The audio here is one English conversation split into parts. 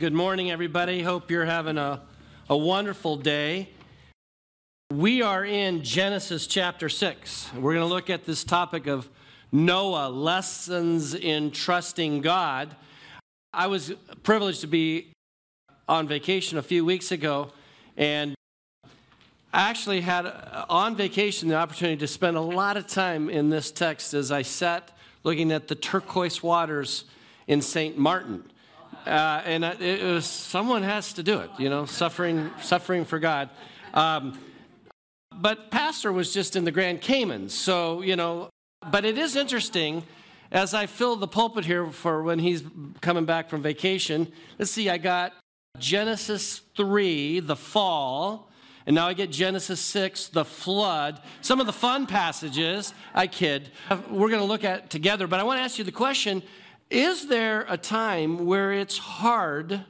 Good morning, everybody. Hope you're having a, a wonderful day. We are in Genesis chapter 6. We're going to look at this topic of Noah, lessons in trusting God. I was privileged to be on vacation a few weeks ago, and I actually had uh, on vacation the opportunity to spend a lot of time in this text as I sat looking at the turquoise waters in St. Martin. Uh, and it was someone has to do it, you know, suffering, suffering for God. Um, but Pastor was just in the Grand Caymans, so you know. But it is interesting as I fill the pulpit here for when he's coming back from vacation. Let's see, I got Genesis three, the fall. And now I get Genesis 6, the flood. Some of the fun passages, I kid, we're going to look at together. But I want to ask you the question is there a time where it's hard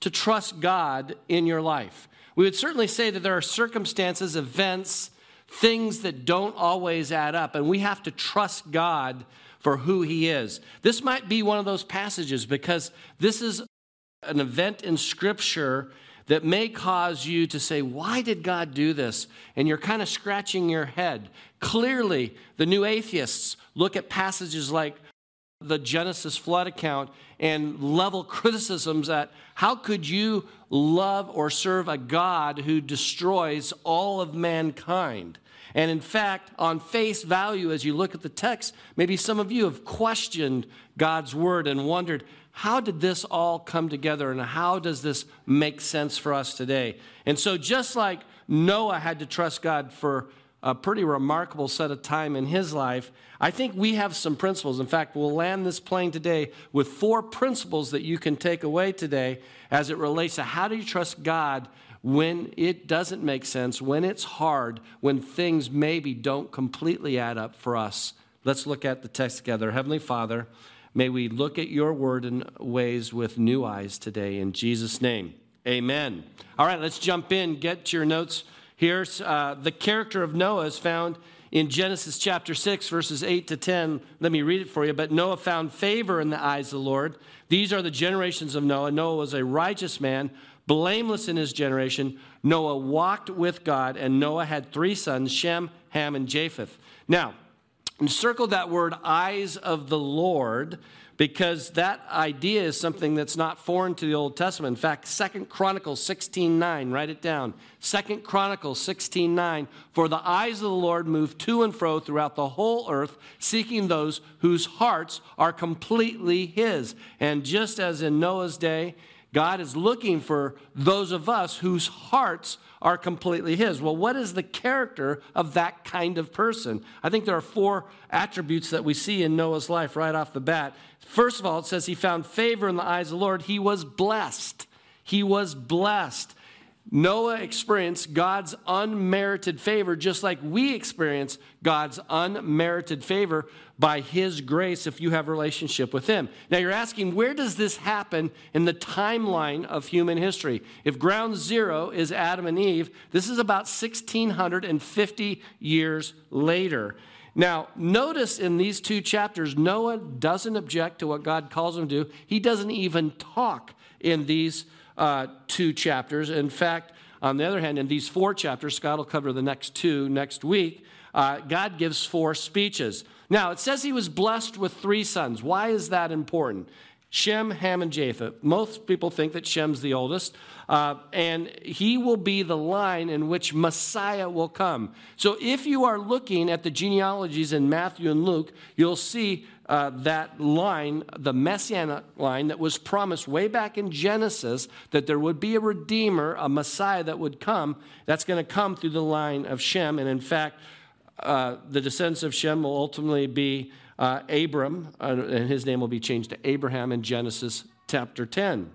to trust God in your life? We would certainly say that there are circumstances, events, things that don't always add up, and we have to trust God for who He is. This might be one of those passages because this is an event in Scripture that may cause you to say, Why did God do this? And you're kind of scratching your head. Clearly, the new atheists look at passages like the Genesis flood account and level criticisms at how could you love or serve a God who destroys all of mankind? And in fact, on face value, as you look at the text, maybe some of you have questioned God's word and wondered, how did this all come together and how does this make sense for us today? And so, just like Noah had to trust God for a pretty remarkable set of time in his life. I think we have some principles. In fact, we'll land this plane today with four principles that you can take away today as it relates to how do you trust God when it doesn't make sense, when it's hard, when things maybe don't completely add up for us. Let's look at the text together. Heavenly Father, may we look at your word in ways with new eyes today. In Jesus' name, amen. All right, let's jump in. Get your notes Here's uh, the character of Noah is found in Genesis chapter 6, verses 8 to 10. Let me read it for you. But Noah found favor in the eyes of the Lord. These are the generations of Noah. Noah was a righteous man, blameless in his generation. Noah walked with God, and Noah had three sons Shem, Ham, and Japheth. Now, circle that word eyes of the Lord because that idea is something that's not foreign to the Old Testament. In fact, Second Chronicles 16:9, write it down. Second Chronicles 16:9, for the eyes of the Lord move to and fro throughout the whole earth, seeking those whose hearts are completely his. And just as in Noah's day, God is looking for those of us whose hearts are completely His. Well, what is the character of that kind of person? I think there are four attributes that we see in Noah's life right off the bat. First of all, it says he found favor in the eyes of the Lord. He was blessed. He was blessed. Noah experienced God's unmerited favor just like we experience God's unmerited favor by his grace if you have a relationship with him. Now you're asking where does this happen in the timeline of human history? If ground zero is Adam and Eve, this is about 1650 years later. Now, notice in these two chapters, Noah doesn't object to what God calls him to do. He doesn't even talk in these uh, two chapters. In fact, on the other hand, in these four chapters, Scott will cover the next two next week, uh, God gives four speeches. Now, it says he was blessed with three sons. Why is that important? Shem, Ham, and Japheth. Most people think that Shem's the oldest, uh, and he will be the line in which Messiah will come. So, if you are looking at the genealogies in Matthew and Luke, you'll see uh, that line, the messianic line that was promised way back in Genesis, that there would be a redeemer, a Messiah that would come. That's going to come through the line of Shem, and in fact, uh, the descendants of Shem will ultimately be uh, Abram, uh, and his name will be changed to Abraham in Genesis chapter 10.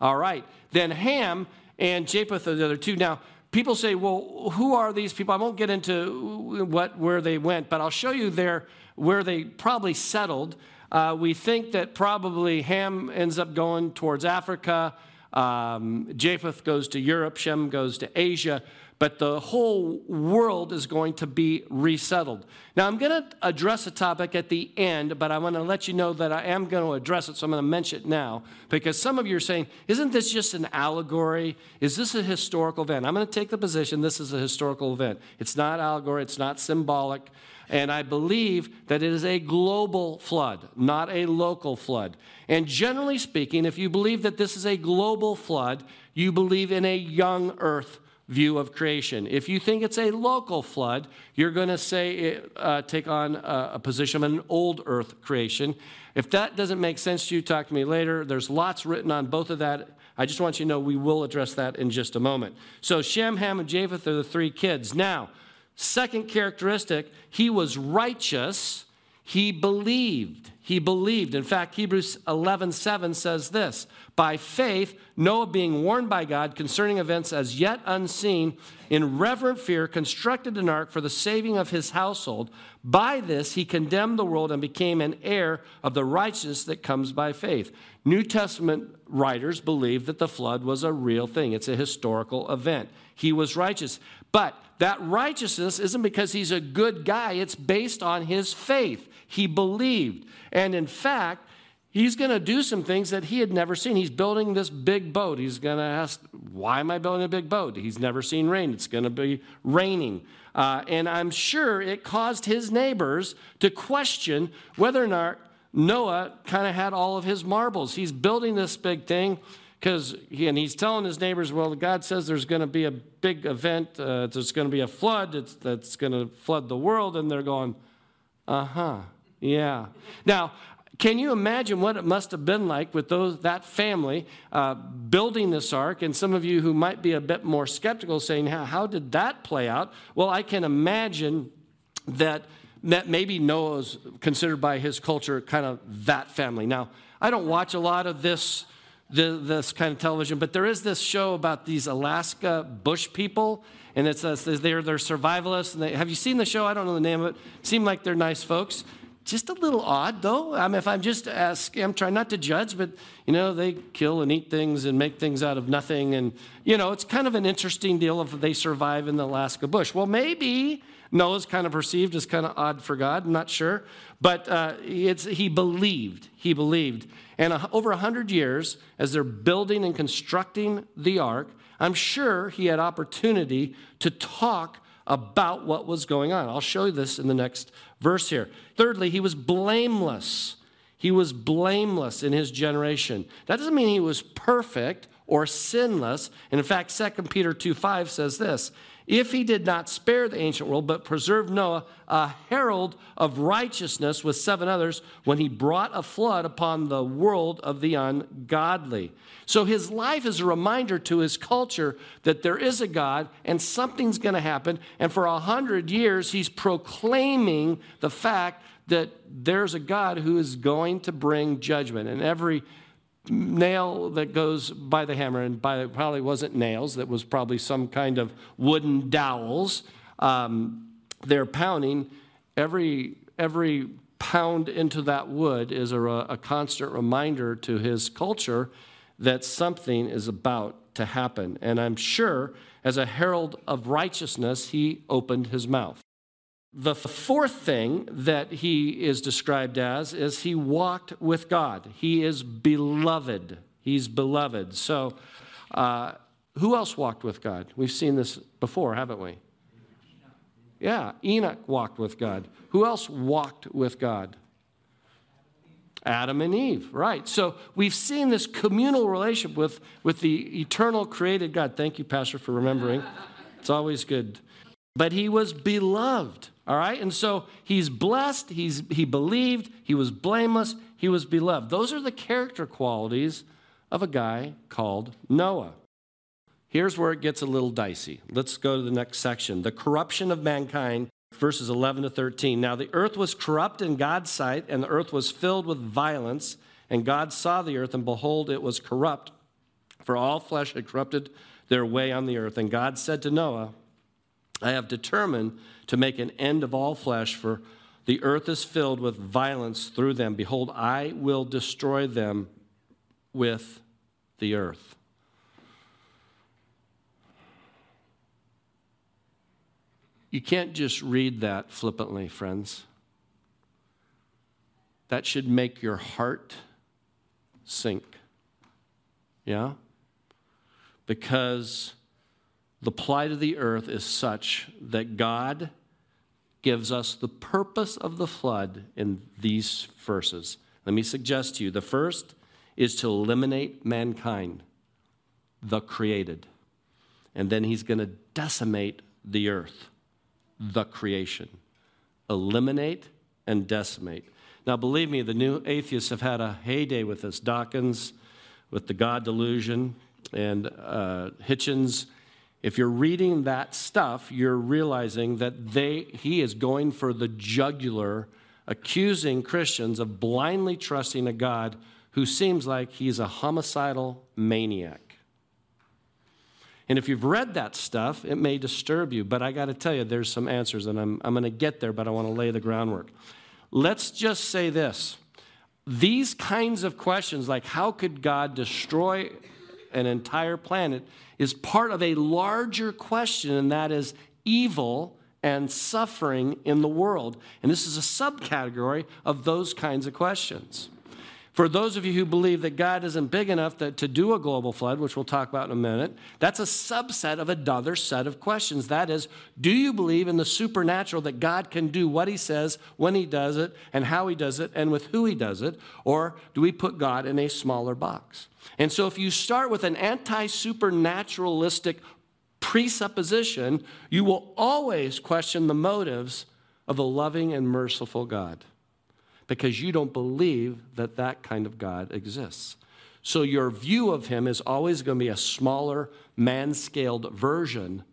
All right, then Ham and Japheth are the other two. Now, people say, well, who are these people? I won't get into what, where they went, but I'll show you there where they probably settled. Uh, we think that probably Ham ends up going towards Africa. Um, Japheth goes to Europe. Shem goes to Asia. But the whole world is going to be resettled. Now, I'm going to address a topic at the end, but I want to let you know that I am going to address it, so I'm going to mention it now because some of you are saying, Isn't this just an allegory? Is this a historical event? I'm going to take the position this is a historical event. It's not allegory, it's not symbolic. And I believe that it is a global flood, not a local flood. And generally speaking, if you believe that this is a global flood, you believe in a young earth view of creation. If you think it's a local flood, you're going to say uh, take on a, a position of an old earth creation. If that doesn't make sense to you, talk to me later. There's lots written on both of that. I just want you to know we will address that in just a moment. So Shem, Ham, and Japheth are the three kids. Now, second characteristic, he was righteous. He believed. He believed. In fact, Hebrews 11 7 says this By faith, Noah, being warned by God concerning events as yet unseen, in reverent fear, constructed an ark for the saving of his household. By this, he condemned the world and became an heir of the righteousness that comes by faith. New Testament writers believe that the flood was a real thing, it's a historical event. He was righteous. But that righteousness isn't because he's a good guy, it's based on his faith. He believed. And in fact, he's going to do some things that he had never seen. He's building this big boat. He's going to ask, Why am I building a big boat? He's never seen rain. It's going to be raining. Uh, and I'm sure it caused his neighbors to question whether or not Noah kind of had all of his marbles. He's building this big thing because he, and he's telling his neighbors, well, God says there's going to be a big event. Uh, there's going to be a flood that's, that's going to flood the world. And they're going, uh huh, yeah. Now, can you imagine what it must have been like with those, that family uh, building this ark? And some of you who might be a bit more skeptical saying, how, how did that play out? Well, I can imagine that, that maybe Noah's considered by his culture kind of that family. Now, I don't watch a lot of this this kind of television, but there is this show about these Alaska bush people, and it's they're they're survivalists. And they, have you seen the show? I don't know the name of it. Seem like they're nice folks. Just a little odd, though. I mean, if I'm just ask, I'm trying not to judge, but you know, they kill and eat things and make things out of nothing, and you know, it's kind of an interesting deal if they survive in the Alaska bush. Well, maybe Noah's kind of perceived as kind of odd for God. I'm not sure, but uh, it's he believed. He believed, and uh, over a hundred years, as they're building and constructing the ark, I'm sure he had opportunity to talk about what was going on. I'll show you this in the next verse here. Thirdly, he was blameless. He was blameless in his generation. That doesn't mean he was perfect or sinless. And in fact, 2 Peter 2 5 says this if he did not spare the ancient world, but preserved Noah, a herald of righteousness with seven others, when he brought a flood upon the world of the ungodly. So his life is a reminder to his culture that there is a God and something's going to happen. And for a hundred years, he's proclaiming the fact that there's a God who is going to bring judgment. And every nail that goes by the hammer, and by probably wasn't nails, that was probably some kind of wooden dowels. Um, they're pounding. Every, every pound into that wood is a, a constant reminder to his culture that something is about to happen. And I'm sure, as a herald of righteousness, he opened his mouth. The fourth thing that he is described as is he walked with God. He is beloved. He's beloved. So, uh, who else walked with God? We've seen this before, haven't we? Yeah, Enoch walked with God. Who else walked with God? Adam and Eve, right. So we've seen this communal relationship with, with the eternal created God. Thank you, Pastor, for remembering. It's always good. But he was beloved. All right? And so he's blessed, he's, he believed, he was blameless, he was beloved. Those are the character qualities of a guy called Noah. Here's where it gets a little dicey. Let's go to the next section. The corruption of mankind, verses 11 to 13. Now the earth was corrupt in God's sight, and the earth was filled with violence. And God saw the earth, and behold, it was corrupt, for all flesh had corrupted their way on the earth. And God said to Noah, I have determined to make an end of all flesh, for the earth is filled with violence through them. Behold, I will destroy them with the earth. You can't just read that flippantly, friends. That should make your heart sink. Yeah? Because the plight of the earth is such that God gives us the purpose of the flood in these verses. Let me suggest to you the first is to eliminate mankind, the created. And then he's going to decimate the earth, the creation. Eliminate and decimate. Now, believe me, the new atheists have had a heyday with this. Dawkins, with the God delusion, and uh, Hitchens. If you're reading that stuff, you're realizing that they, he is going for the jugular, accusing Christians of blindly trusting a God who seems like he's a homicidal maniac. And if you've read that stuff, it may disturb you, but I got to tell you, there's some answers, and I'm, I'm going to get there, but I want to lay the groundwork. Let's just say this these kinds of questions, like how could God destroy an entire planet, is part of a larger question, and that is evil and suffering in the world. And this is a subcategory of those kinds of questions. For those of you who believe that God isn't big enough to, do a global flood, which we'll talk about in a minute, that's a subset of another set of questions. That is, do you believe in the supernatural that God can do what he says, when he does it, and how he does it, and with who he does it? Or do we put God in a smaller box? And so if you start with an anti supernaturalistic presupposition, you will always question the motives of a loving and merciful God because you don't believe that that kind of God exists. So your view of him is always going to be a smaller, man scaled version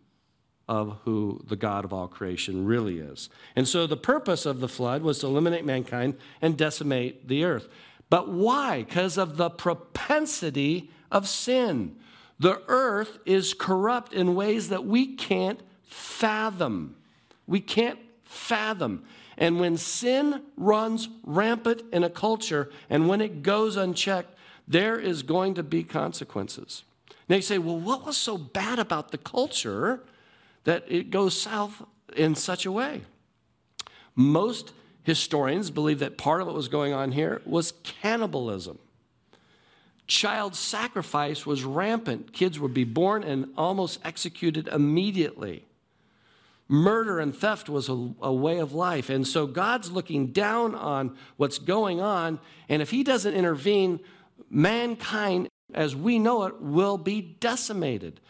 of who the God of all creation really is. And so the purpose of the flood was to eliminate mankind and decimate the earth. But why? Because of the propensity of sin. The earth is corrupt in ways that we can't fathom. We can't fathom. And when sin runs rampant in a culture and when it goes unchecked, there is going to be consequences. Now you say, well, what was so bad about the culture that it goes south in such a way? Most historians believe that part of what was going on here was cannibalism. Child sacrifice was rampant. Kids would be born and almost executed immediately. Murder and theft was a, a, way of life. And so God's looking down on what's going on. And if He doesn't intervene, mankind, as we know it, will be decimated.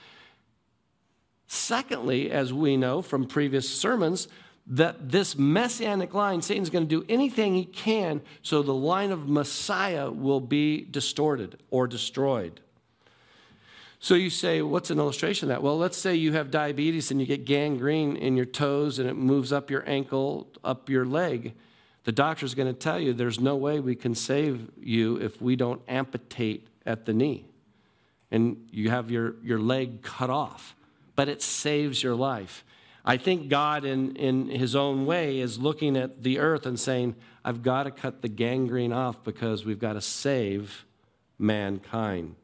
Secondly, as we know from previous sermons, that this messianic line, Satan's going to do anything he can so the line of Messiah will be distorted or destroyed. So you say, what's an illustration of that? Well, let's say you have diabetes and you get gangrene in your toes and it moves up your ankle, up your leg. The doctor's going to tell you there's no way we can save you if we don't amputate at the knee. And you have your, your leg cut off, but it saves your life. I think God, in, in his own way, is looking at the earth and saying, I've got to cut the gangrene off because we've got to save mankind.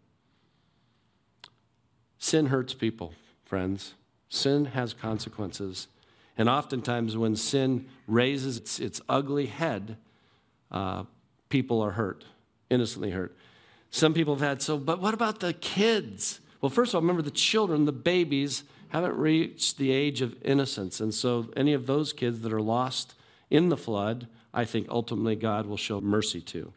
Sin hurts people, friends. Sin has consequences. And oftentimes, when sin raises its, its ugly head, uh, people are hurt, innocently hurt. Some people have had, so, but what about the kids? Well, first of all, remember the children, the babies, haven't reached the age of innocence. And so, any of those kids that are lost in the flood, I think ultimately God will show mercy to.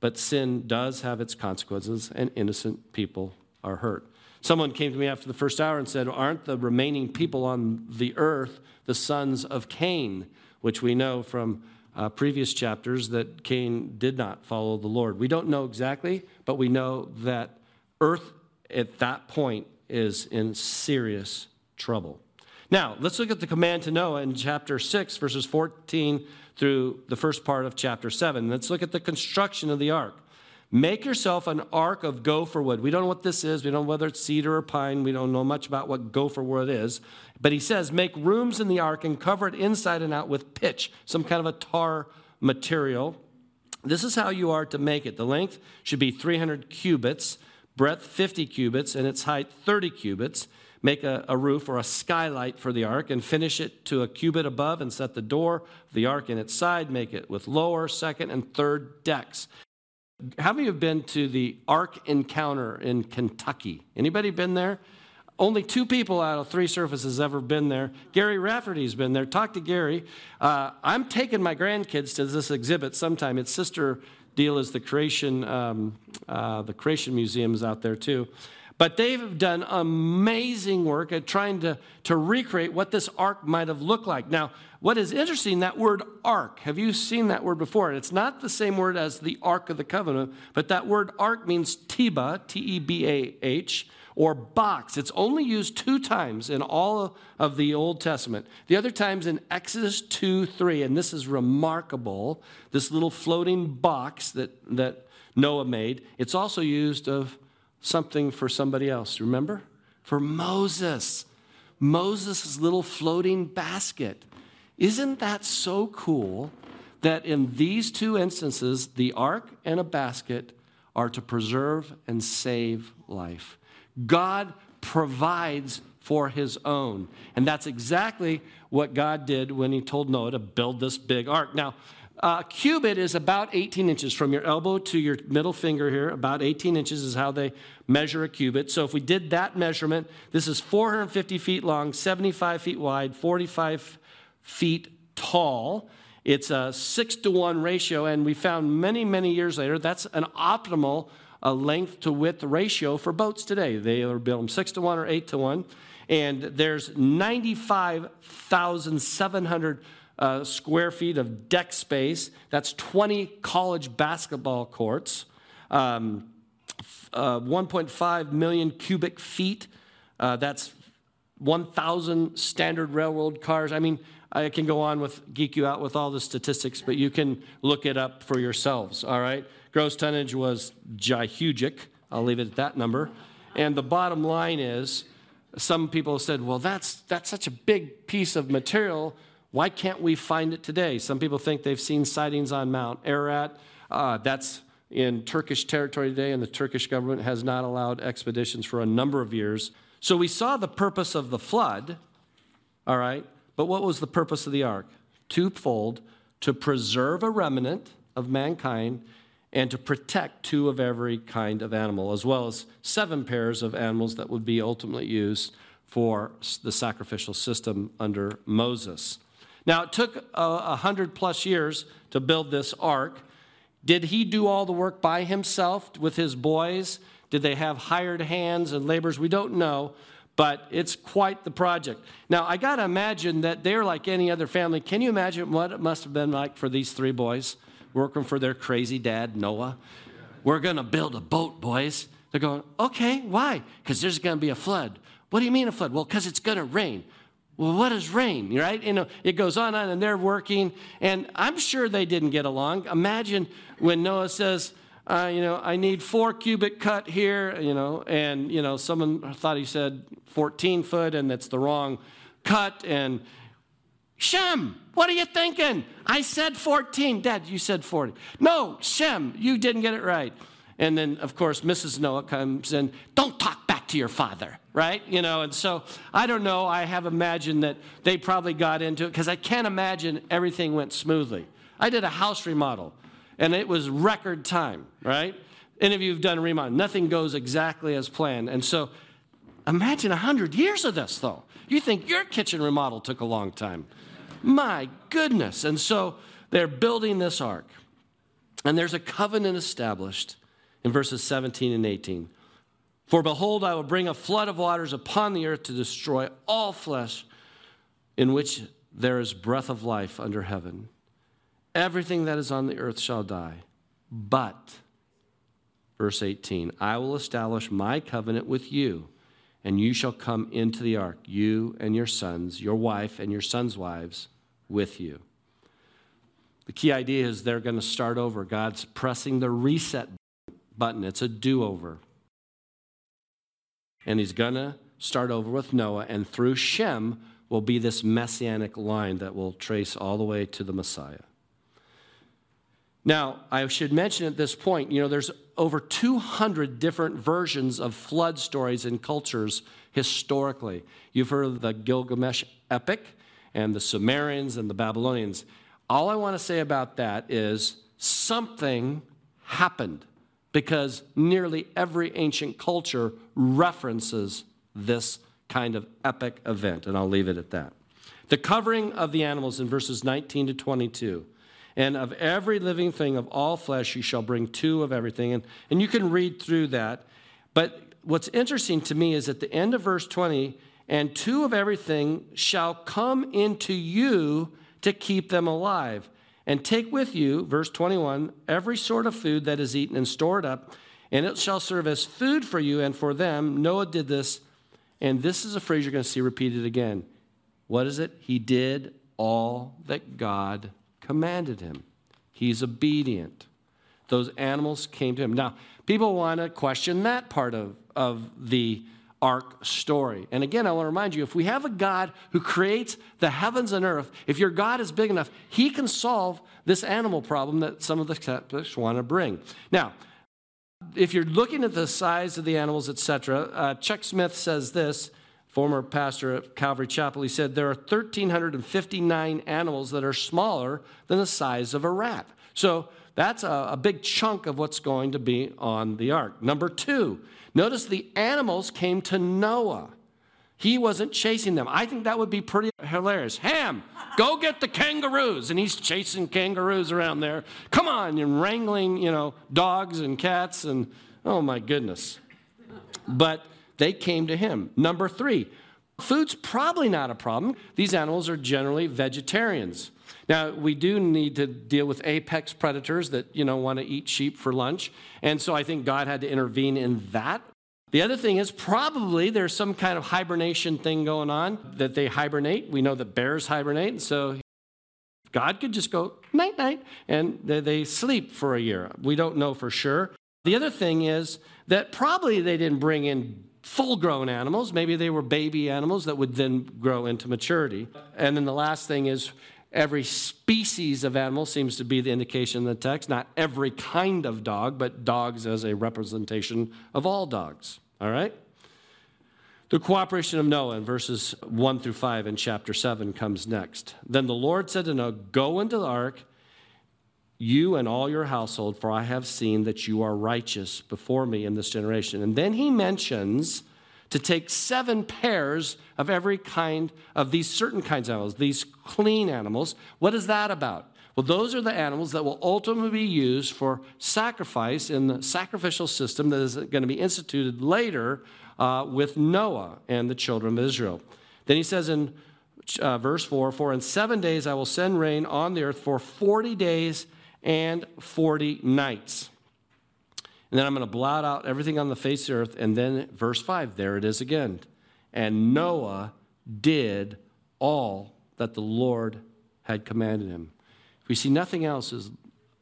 But sin does have its consequences, and innocent people are hurt. Someone came to me after the first hour and said, Aren't the remaining people on the earth the sons of Cain? Which we know from uh, previous chapters that Cain did not follow the Lord. We don't know exactly, but we know that earth at that point is in serious trouble. Now, let's look at the command to Noah in chapter 6, verses 14 through the first part of chapter 7. Let's look at the construction of the ark. Make yourself an ark of gopher wood. We don't know what this is. We don't know whether it's cedar or pine. We don't know much about what gopher wood is. But he says, make rooms in the ark and cover it inside and out with pitch, some kind of a tar material. This is how you are to make it. The length should be 300 cubits, breadth 50 cubits, and its height 30 cubits. make a, a, roof or a skylight for the ark and finish it to a cubit above and set the door of the ark in its side, make it with lower, second, and third decks. How many have been to the Ark Encounter in Kentucky? Anybody been there? Only two people out of three surfaces ever been there. Gary Rafferty's been there. Talk to Gary. Uh, I'm taking my grandkids to this exhibit sometime. Its sister deal is the creation, um, uh, the creation museums out there too. But they've done amazing work at trying to, to recreate what this ark might have looked like. Now, what is interesting, that word ark, have you seen that word before? It's not the same word as the Ark of the Covenant, but that word ark means tebah, T E B A H, or box. It's only used two times in all of the Old Testament. The other times in Exodus 2 3, and this is remarkable this little floating box that, that Noah made. It's also used of something for somebody else, remember? For Moses. Moses' little floating basket. Isn't that so cool that in these two instances, the ark and a basket are to preserve and save life? God provides for his own. And that's exactly what God did when he told Noah to build this big ark. Now, a cubit is about 18 inches from your elbow to your middle finger here. About 18 inches is how they measure a cubit. So if we did that measurement, this is 450 feet long, 75 feet wide, 45 feet tall. It's a six to one ratio, and we found many, many years later that's an optimal uh, length to width ratio for boats today. They are built them six to one or eight to one, and there's 95,700 uh, square feet of deck space. That's 20 college basketball courts, um, uh, 1.5 million cubic feet. Uh, that's 1,000 standard railroad cars. I mean, I can go on with geek you out with all the statistics, but you can look it up for yourselves, all right? Gross tonnage was jihugic. I'll leave it at that number. And the bottom line is some people said, well, that's, that's such a big piece of material. Why can't we find it today? Some people think they've seen sightings on Mount Ararat. Uh, that's in Turkish territory today, and the Turkish government has not allowed expeditions for a number of years. So we saw the purpose of the flood, all right, but what was the purpose of the ark? Twofold to preserve a remnant of mankind and to protect two of every kind of animal, as well as seven pairs of animals that would be ultimately used for the sacrificial system under Moses. Now, it took a hundred plus years to build this ark. Did he do all the work by himself with his boys? Did they have hired hands and laborers? We don't know, but it's quite the project. Now, I got to imagine that they're like any other family. Can you imagine what it must have been like for these three boys working for their crazy dad, Noah? We're going to build a boat, boys. They're going, okay, why? Because there's going to be a flood. What do you mean a flood? Well, because it's going to rain. Well, what is rain, right? You know, it goes on and on, and they're working, and I'm sure they didn't get along. Imagine when Noah says, uh, you know, I need four cubic cut here, you know, and, you know, someone thought he said 14 foot and that's the wrong cut. And Shem, what are you thinking? I said 14. Dad, you said 40. No, Shem, you didn't get it right. And then, of course, Mrs. Noah comes in, don't talk to your father, right? You know, and so I don't know. I have imagined that they probably got into it because I can't imagine everything went smoothly. I did a house remodel and it was record time, right? Any of you have done a remodel, nothing goes exactly as planned. And so imagine 100 years of this, though. You think your kitchen remodel took a long time. My goodness. And so they're building this ark, and there's a covenant established in verses 17 and 18. For behold, I will bring a flood of waters upon the earth to destroy all flesh in which there is breath of life under heaven. Everything that is on the earth shall die. But, verse 18, I will establish my covenant with you, and you shall come into the ark, you and your sons, your wife and your sons' wives with you. The key idea is they're going to start over. God's pressing the reset button, it's a do over. And he's going to start over with Noah, and through Shem will be this messianic line that will trace all the way to the Messiah. Now, I should mention at this point, you know, there's over 200 different versions of flood stories in cultures historically. You've heard of the Gilgamesh epic and the Sumerians and the Babylonians. All I want to say about that is something happened because nearly every ancient culture references this kind of epic event, and I'll leave it at that. The covering of the animals in verses 19 to 22. And of every living thing of all flesh, you shall bring two of everything. And, and you can read through that. But what's interesting to me is at the end of verse 20, and two of everything shall come into you to keep them alive. And take with you, verse 21, every sort of food that is eaten and stored up, and it shall serve as food for you and for them. Noah did this, and this is a phrase you're going to see repeated again. What is it? He did all that God commanded him. He's obedient. Those animals came to him. Now, people want to question that part of, of the ark story. And again, I want to remind you if we have a God who creates the heavens and earth, if your God is big enough, he can solve this animal problem that some of the skeptics want to bring. Now, if you're looking at the size of the animals, etc., uh, Chuck Smith says this, former pastor at Calvary Chapel. He said there are 1,359 animals that are smaller than the size of a rat. So that's a, a big chunk of what's going to be on the ark. Number two, Notice the animals came to Noah. He wasn't chasing them. I think that would be pretty hilarious. Ham, go get the kangaroos. And he's chasing kangaroos around there. Come on, and wrangling, you know, dogs and cats and oh my goodness. But they came to him. Number three, food's probably not a problem. These animals are generally vegetarians. Now, we do need to deal with apex predators that, you know, want to eat sheep for lunch. And so I think God had to intervene in that. The other thing is probably there's some kind of hibernation thing going on that they hibernate. We know that bears hibernate. So God could just go night, night, and they sleep for a year. We don't know for sure. The other thing is that probably they didn't bring in full grown animals. Maybe they were baby animals that would then grow into maturity. And then the last thing is Every species of animal seems to be the indication in the text, not every kind of dog, but dogs as a representation of all dogs. All right? The cooperation of Noah in verses 1 through 5 in chapter 7 comes next. Then the Lord said to Noah, Go into the ark, you and all your household, for I have seen that you are righteous before me in this generation. And then he mentions to take seven pairs of every kind of these certain kinds of animals, these clean animals. What is that about? Well, those are the animals that will ultimately be used for sacrifice in the sacrificial system that is going to be instituted later uh, with Noah and the children of Israel. Then he says in uh, verse 4 For in seven days I will send rain on the earth for 40 days and 40 nights. And then I'm going to blot out everything on the face of the earth. And then, verse 5, there it is again. And Noah did all that the Lord had commanded him. If we see nothing else, is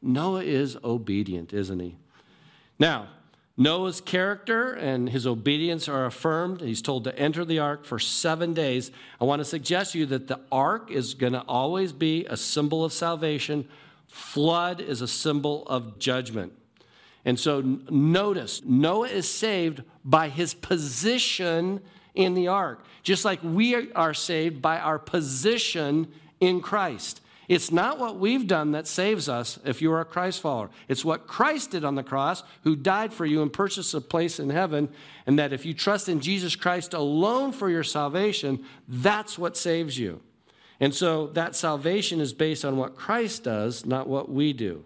Noah is obedient, isn't he? Now, Noah's character and his obedience are affirmed. He's told to enter the ark for seven days. I want to suggest to you that the ark is going to always be a symbol of salvation, flood is a symbol of judgment. And so notice, Noah is saved by his position in the ark, just like we are saved by our position in Christ. It's not what we've done that saves us if you are a Christ follower. It's what Christ did on the cross, who died for you and purchased a place in heaven. And that if you trust in Jesus Christ alone for your salvation, that's what saves you. And so that salvation is based on what Christ does, not what we do.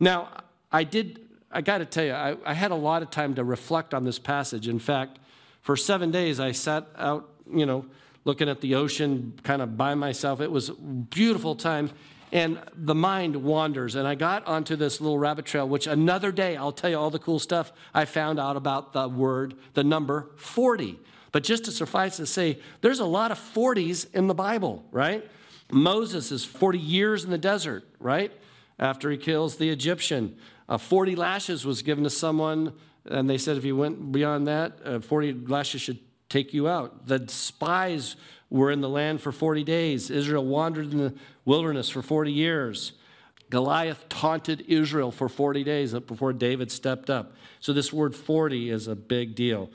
Now, I did I got to tell you, I, I, had a lot of time to reflect on this passage. In fact, for seven days, I sat out, you know, looking at the ocean kind of by myself. It was a beautiful time. And the mind wanders. And I got onto this little rabbit trail, which another day I'll tell you all the cool stuff I found out about the word, the number 40. But just to suffice to say, there's a lot of 40s in the Bible, right? Moses is 40 years in the desert, right? After he kills the Egyptian. Uh, 40 lashes was given to someone, and they said if you went beyond that, uh, 40 lashes should take you out. The spies were in the land for 40 days. Israel wandered in the wilderness for 40 years. Goliath taunted Israel for 40 days before David stepped up. So this word 40 is a big deal.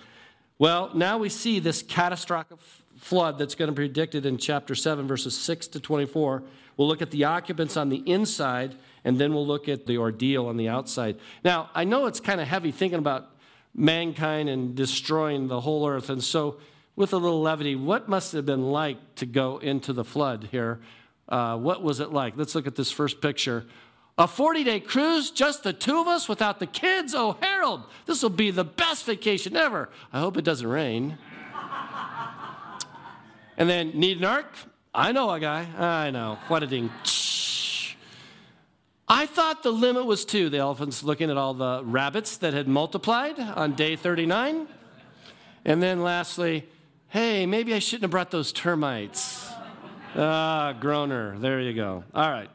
Well, now we see this catastrophic flood that's going to be predicted in chapter 7, verses 6 to 24. We'll look at the occupants on the inside, and then we'll look at the ordeal on the outside. Now, I know it's kind of heavy thinking about mankind and destroying the whole earth. And so, with a little levity, what must it have been like to go into the flood here? Uh, what was it like? Let's look at this first picture. A 40 day cruise, just the two of us without the kids? Oh, Harold, this will be the best vacation ever. I hope it doesn't rain. and then, need an ark? I know a guy. I know. What a ding. I thought the limit was two. The elephant's looking at all the rabbits that had multiplied on day 39. And then lastly, hey, maybe I shouldn't have brought those termites. Ah, groaner. There you go. All right.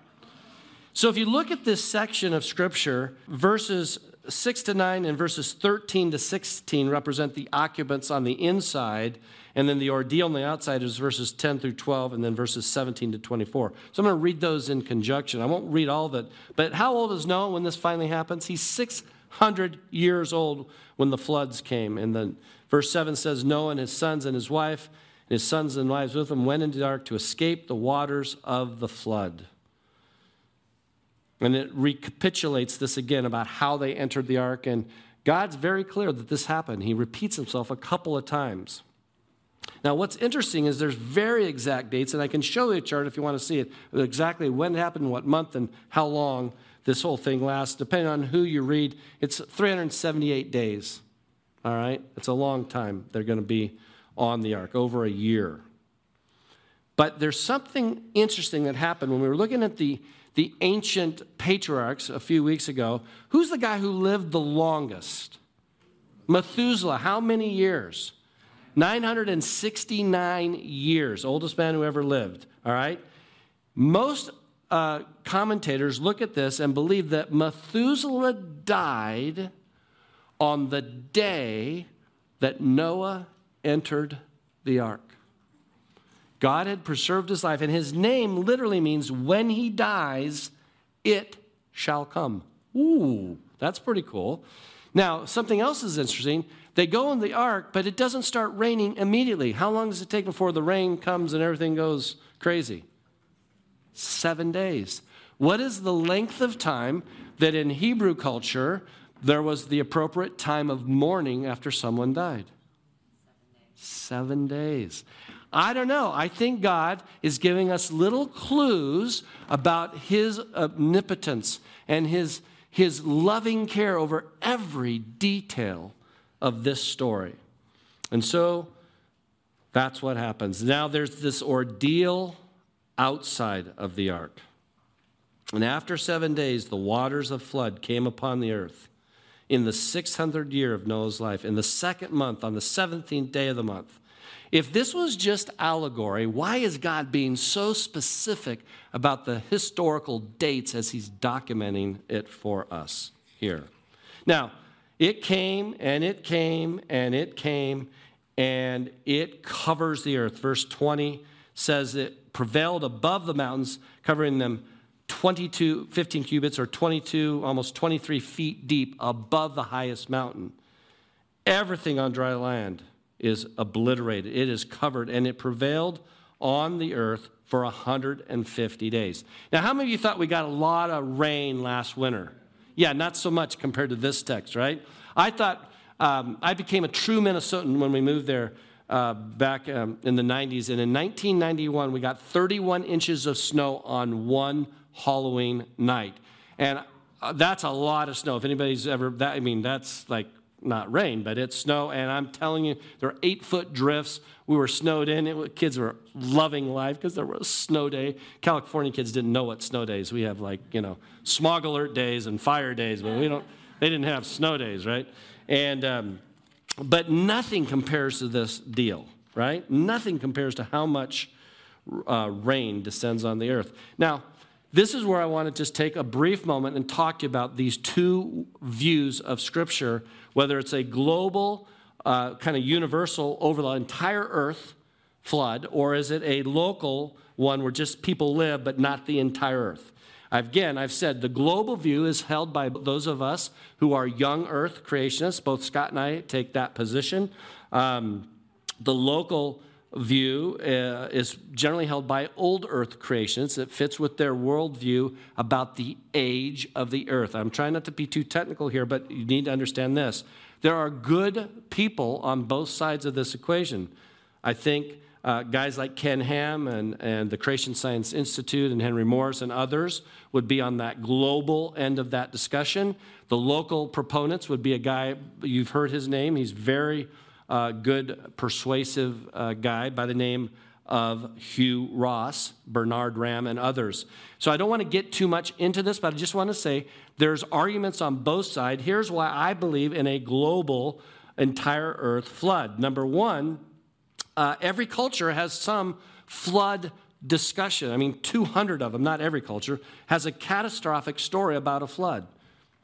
So if you look at this section of Scripture, verses 6 to 9 and verses 13 to 16 represent the occupants on the inside, and then the ordeal on the outside is verses 10 through 12, and then verses 17 to 24. So I'm going to read those in conjunction. I won't read all of it. But how old is Noah when this finally happens? He's 600 years old when the floods came. And then verse 7 says, Noah and his sons and his wife, and his sons and wives with him, went into the ark to escape the waters of the flood. And it recapitulates this again about how they entered the ark. And God's very clear that this happened. He repeats himself a couple of times. Now, what's interesting is there's very exact dates, and I can show you a chart if you want to see it, exactly when it happened, what month, and how long this whole thing lasts. Depending on who you read, it's 378 days. All right? It's a long time they're going to be on the ark, over a year. But there's something interesting that happened when we were looking at the the ancient patriarchs a few weeks ago, who's the guy who lived the longest? Methuselah. How many years? 969 years, oldest man who ever lived. All right? Most uh, commentators look at this and believe that Methuselah died on the day that Noah entered the ark. God had preserved his life, and his name literally means when he dies, it shall come. Ooh, that's pretty cool. Now, something else is interesting. They go in the ark, but it doesn't start raining immediately. How long does it take before the rain comes and everything goes crazy? Seven days. What is the length of time that in Hebrew culture there was the appropriate time of mourning after someone died? Seven days. Seven days. I don't know. I think God is giving us little clues about His omnipotence and His, his loving care over every detail of this story. And so that's what happens. Now there's this ordeal outside of the ark. And after seven days, the waters of flood came upon the earth. In the 600th year of Noah's life, in the second month, on the 17th day of the month, if this was just allegory, why is God being so specific about the historical dates as he's documenting it for us here? Now, it came and it came and it came and it covers the earth. Verse 20 says it prevailed above the mountains, covering them 22, 15 cubits or 22, almost 23 feet deep above the highest mountain. Everything on dry land is obliterated, it is covered, and it prevailed on the earth for 150 days. Now, how many of you thought we got a lot of rain last winter? Yeah, not so much compared to this text, right? I thought um, I became a true Minnesotan when we moved there uh, back um, in the 90s. And in 1991, we got 31 inches of snow on one Halloween night. And uh, that's a lot of snow. If anybody's ever, that, I mean, that's like not rain, but it's snow. And I'm telling you, there are eight foot drifts. We were snowed in. Kids were loving life because there was a snow day. California kids didn't know what snow days. We have like, you know, smog alert days and fire days, but we don't, they didn't have snow days, right? And, um, but nothing compares to this deal, right? Nothing compares to how much uh, rain descends on the earth. Now, this is where I want to just take a brief moment and talk to you about these two views of Scripture, whether it's a global, uh, kind of universal over the entire earth flood, or is it a local one where just people live but not the entire earth. Again, I've said the global view is held by those of us who are young earth creationists. Both Scott and I take that position. Um, the local view uh, is generally held by old earth creationists. It fits with their worldview about the age of the earth. I'm trying not to be too technical here, but you need to understand this. There are good people on both sides of this equation. I think uh, guys like Ken Ham and, and the Creation Science Institute and Henry Morris and others would be on that global end of that discussion. The local proponents would be a guy, you've heard his name, he's very uh, good, persuasive uh, guy by the name of Hugh Ross, Bernard Ramm, and others. So I don't want to get too much into this, but I just want to say there's arguments on both sides. Here's why I believe in a global, entire earth flood. Number one, uh, every culture has some flood discussion. I mean, 200 of them, not every culture, has a catastrophic story about a flood.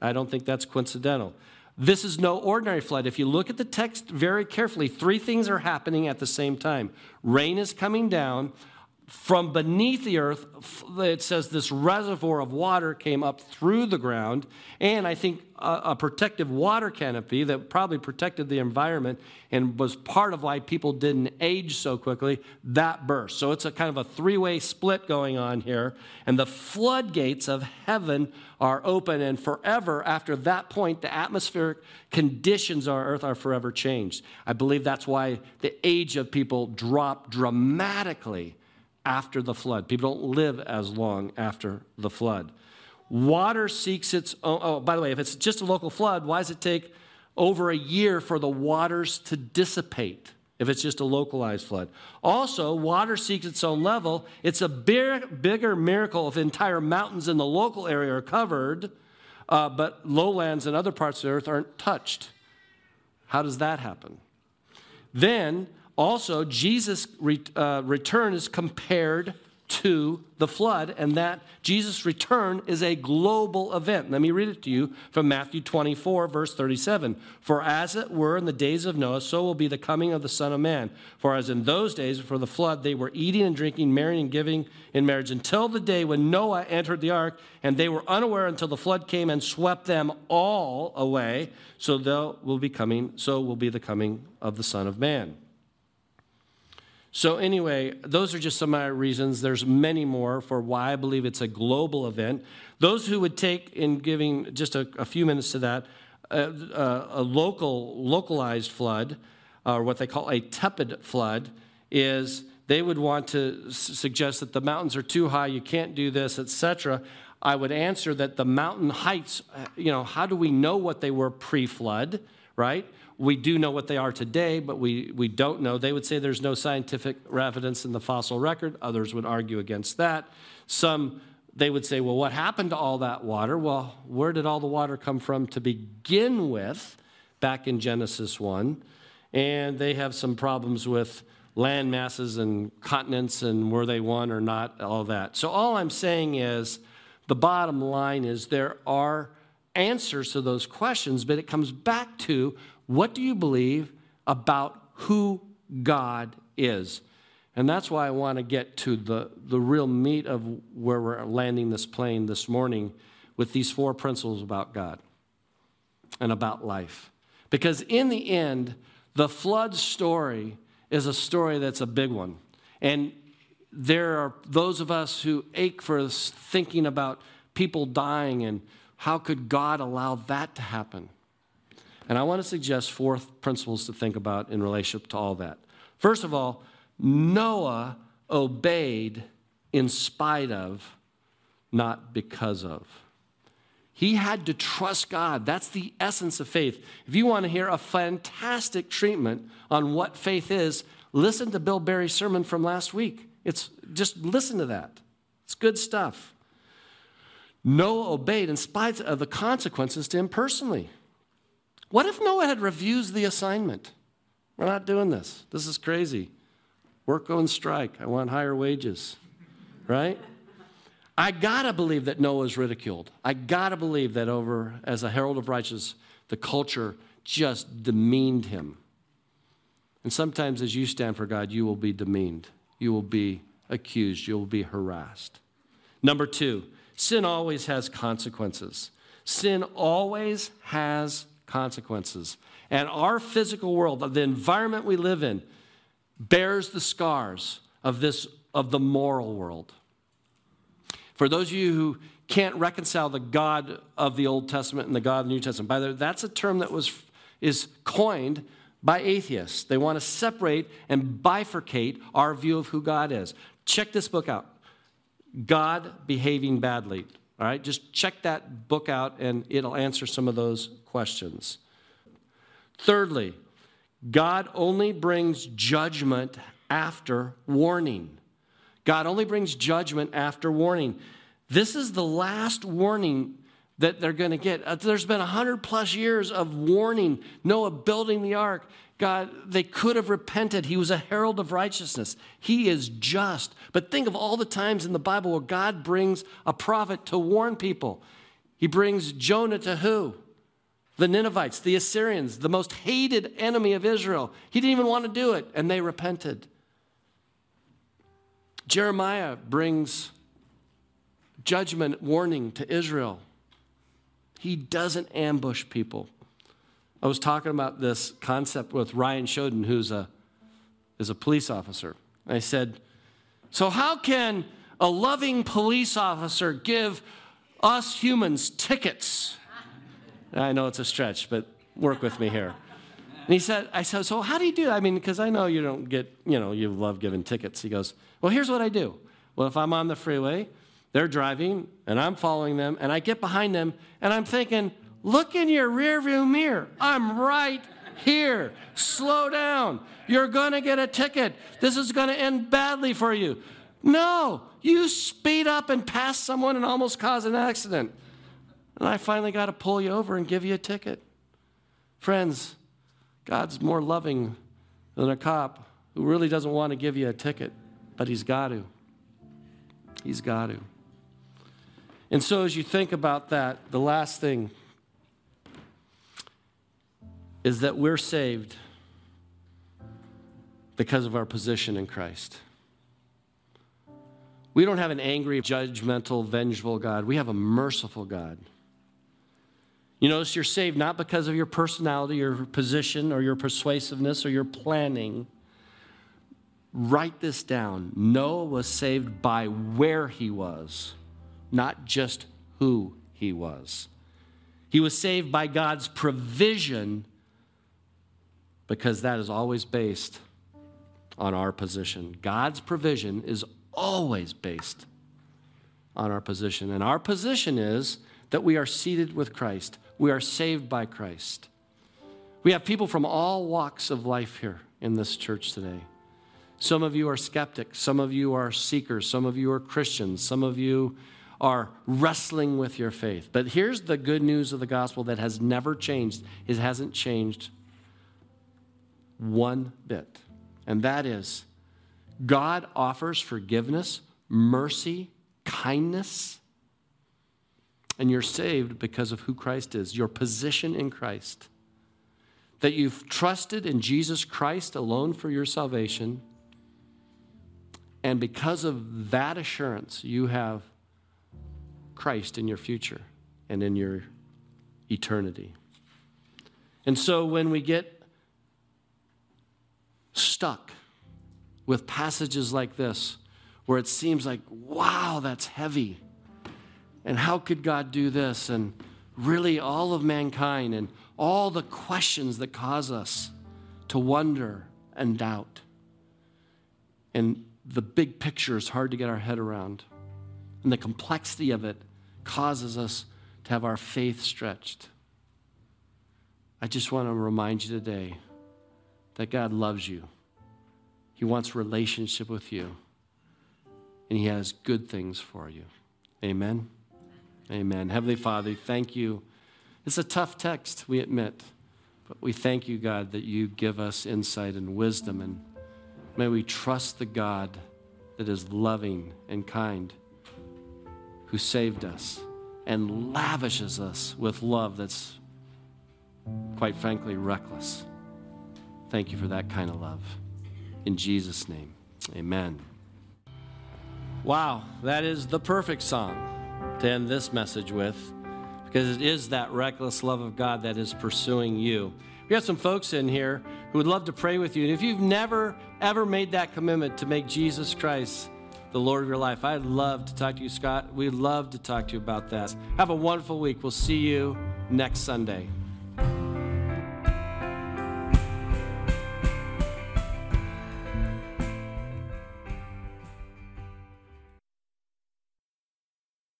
I don't think that's coincidental. This is no ordinary flood. If you look at the text very carefully, three things are happening at the same time. Rain is coming down, from beneath the earth, it says this reservoir of water came up through the ground, and I think a, a, protective water canopy that probably protected the environment and was part of why people didn't age so quickly, that burst. So it's a kind of a three way split going on here, and the floodgates of heaven are open, and forever after that point, the atmospheric conditions on earth are forever changed. I believe that's why the age of people dropped dramatically after the flood. People don't live as long after the flood. Water seeks its own. Oh, by the way, if it's just a local flood, why does it take over a year for the waters to dissipate if it's just a localized flood? Also, water seeks its own level. It's a big, bigger miracle if entire mountains in the local area are covered, uh, but lowlands and other parts of the earth aren't touched. How does that happen? Then, also, Jesus' uh, return is compared to the flood, and that Jesus' return is a global event. Let me read it to you from Matthew 24, verse 37. For as it were in the days of Noah, so will be the coming of the Son of Man. For as in those days before the flood, they were eating and drinking, marrying and giving in marriage, until the day when Noah entered the ark, and they were unaware until the flood came and swept them all away. So will be coming, so will be the coming of the Son of Man. So, anyway, those are just some of my reasons. There's many more for why I believe it's a global event. Those who would take, in giving just a, a few minutes to that, a, a, a local, localized flood, or what they call a tepid flood, is they would want to suggest that the mountains are too high, you can't do this, etc. I would answer that the mountain heights, uh, you know, how do we know what they were pre flood, right? We do know what they are today, but we, we don't know. They would say there's no scientific evidence in the fossil record. Others would argue against that. Some, they would say, well, what happened to all that water? Well, where did all the water come from to begin with back in Genesis 1? And they have some problems with land masses and continents and were they one or not, all that. So all I'm saying is the bottom line is there are answers to those questions, but it comes back to what do you believe about who God is? And that's why I want to get to the, the real meat of where we're landing this plane this morning with these four principles about God and about life. Because in the end, the flood story is a story that's a big one. And there are those of us who ache for thinking about people dying and how could God allow that to happen? And I want to suggest four principles to think about in relationship to all that. First of all, Noah obeyed in spite of, not because of. He had to trust God. That's the essence of faith. If you want to hear a fantastic treatment on what faith is, listen to Bill Barry's sermon from last week. It's just listen to that. It's good stuff. Noah obeyed in spite of the consequences to him personally. What if Noah had refused the assignment? We're not doing this. This is crazy. Work on strike. I want higher wages, right? I gotta believe that Noah is ridiculed. I gotta believe that over, as a herald of righteousness, the culture just demeaned him. And sometimes, as you stand for God, you will be demeaned, you will be accused, you will be harassed. Number two, sin always has consequences. Sin always has consequences. And our physical world, the environment we live in, bears the scars of this of the moral world. For those of you who can't reconcile the God of the Old Testament and the God of the New Testament, by the way, that's a term that was is coined by atheists. They want to separate and bifurcate our view of who God is. Check this book out. God behaving badly. All right, just check that book out and it'll answer some of those questions. Thirdly, God only brings judgment after warning. God only brings judgment after warning. This is the last warning that they're going to get. Uh, there's been 100 plus years of warning Noah building the ark. God, they could have repented. He was a herald of righteousness. He is just. But think of all the times in the Bible where God brings a prophet to warn people. He brings Jonah to who? The Ninevites, the Assyrians, the most hated enemy of Israel. He didn't even want to do it, and they repented. Jeremiah brings judgment warning to Israel. He doesn't ambush people. I was talking about this concept with Ryan Shoden, who's a, is a police officer. I said, So, how can a loving police officer give us humans tickets? I know it's a stretch, but work with me here. And he said, I said, so how do you do that? I mean, because I know you don't get, you know, you love giving tickets. He goes, well, here's what I do. Well, if I'm on the freeway, they're driving and I'm following them and I get behind them and I'm thinking, look in your rearview mirror. I'm right here. Slow down. You're going to get a ticket. This is going to end badly for you. No, you speed up and pass someone and almost cause an accident. And I finally got to pull you over and give you a ticket. Friends, God's more loving than a cop who really doesn't want to give you a ticket, but he's got to. He's got to. And so, as you think about that, the last thing is that we're saved because of our position in Christ. We don't have an angry, judgmental, vengeful God. We have a merciful God. You notice you're saved not because of your personality, your position, or your persuasiveness, or your planning. Write this down. Noah was saved by where he was, not just who he was. He was saved by God's provision because that is always based on our position. God's provision is always based on our position. And our position is that we are seated with Christ. We are saved by Christ. We have people from all walks of life here in this church today. Some of you are skeptics, some of you are seekers, some of you are Christians, some of you are wrestling with your faith. But here's the good news of the gospel that has never changed. It hasn't changed one bit. And that is God offers forgiveness, mercy, kindness, and you're saved because of who Christ is, your position in Christ. That you've trusted in Jesus Christ alone for your salvation. And because of that assurance, you have Christ in your future and in your eternity. And so when we get stuck with passages like this, where it seems like, wow, that's heavy and how could God do this? And really, all of mankind and all the questions that cause us to wonder and doubt. And the big picture is hard to get our head around. And the complexity of it causes us to have our faith stretched. I just want to remind you today that God loves you. He wants relationship with you. And he has good things for you. Amen. Amen. Heavenly Father, thank you. It's a tough text, we admit, but we thank you, God, that you give us insight and wisdom. And may we trust the God that is loving and kind, who saved us and lavishes us with love that's, quite frankly, reckless. Thank you for that kind of love. In Jesus' name, amen. Wow, that is the perfect song. to end this message with because it is that reckless love of God that is pursuing you. We have some folks in here who would love to pray with you. And if you've never, ever made that commitment to make Jesus Christ the Lord of your life, I'd love to talk to you, Scott. We'd love to talk to you about that. Have a wonderful week. We'll see you next Sunday.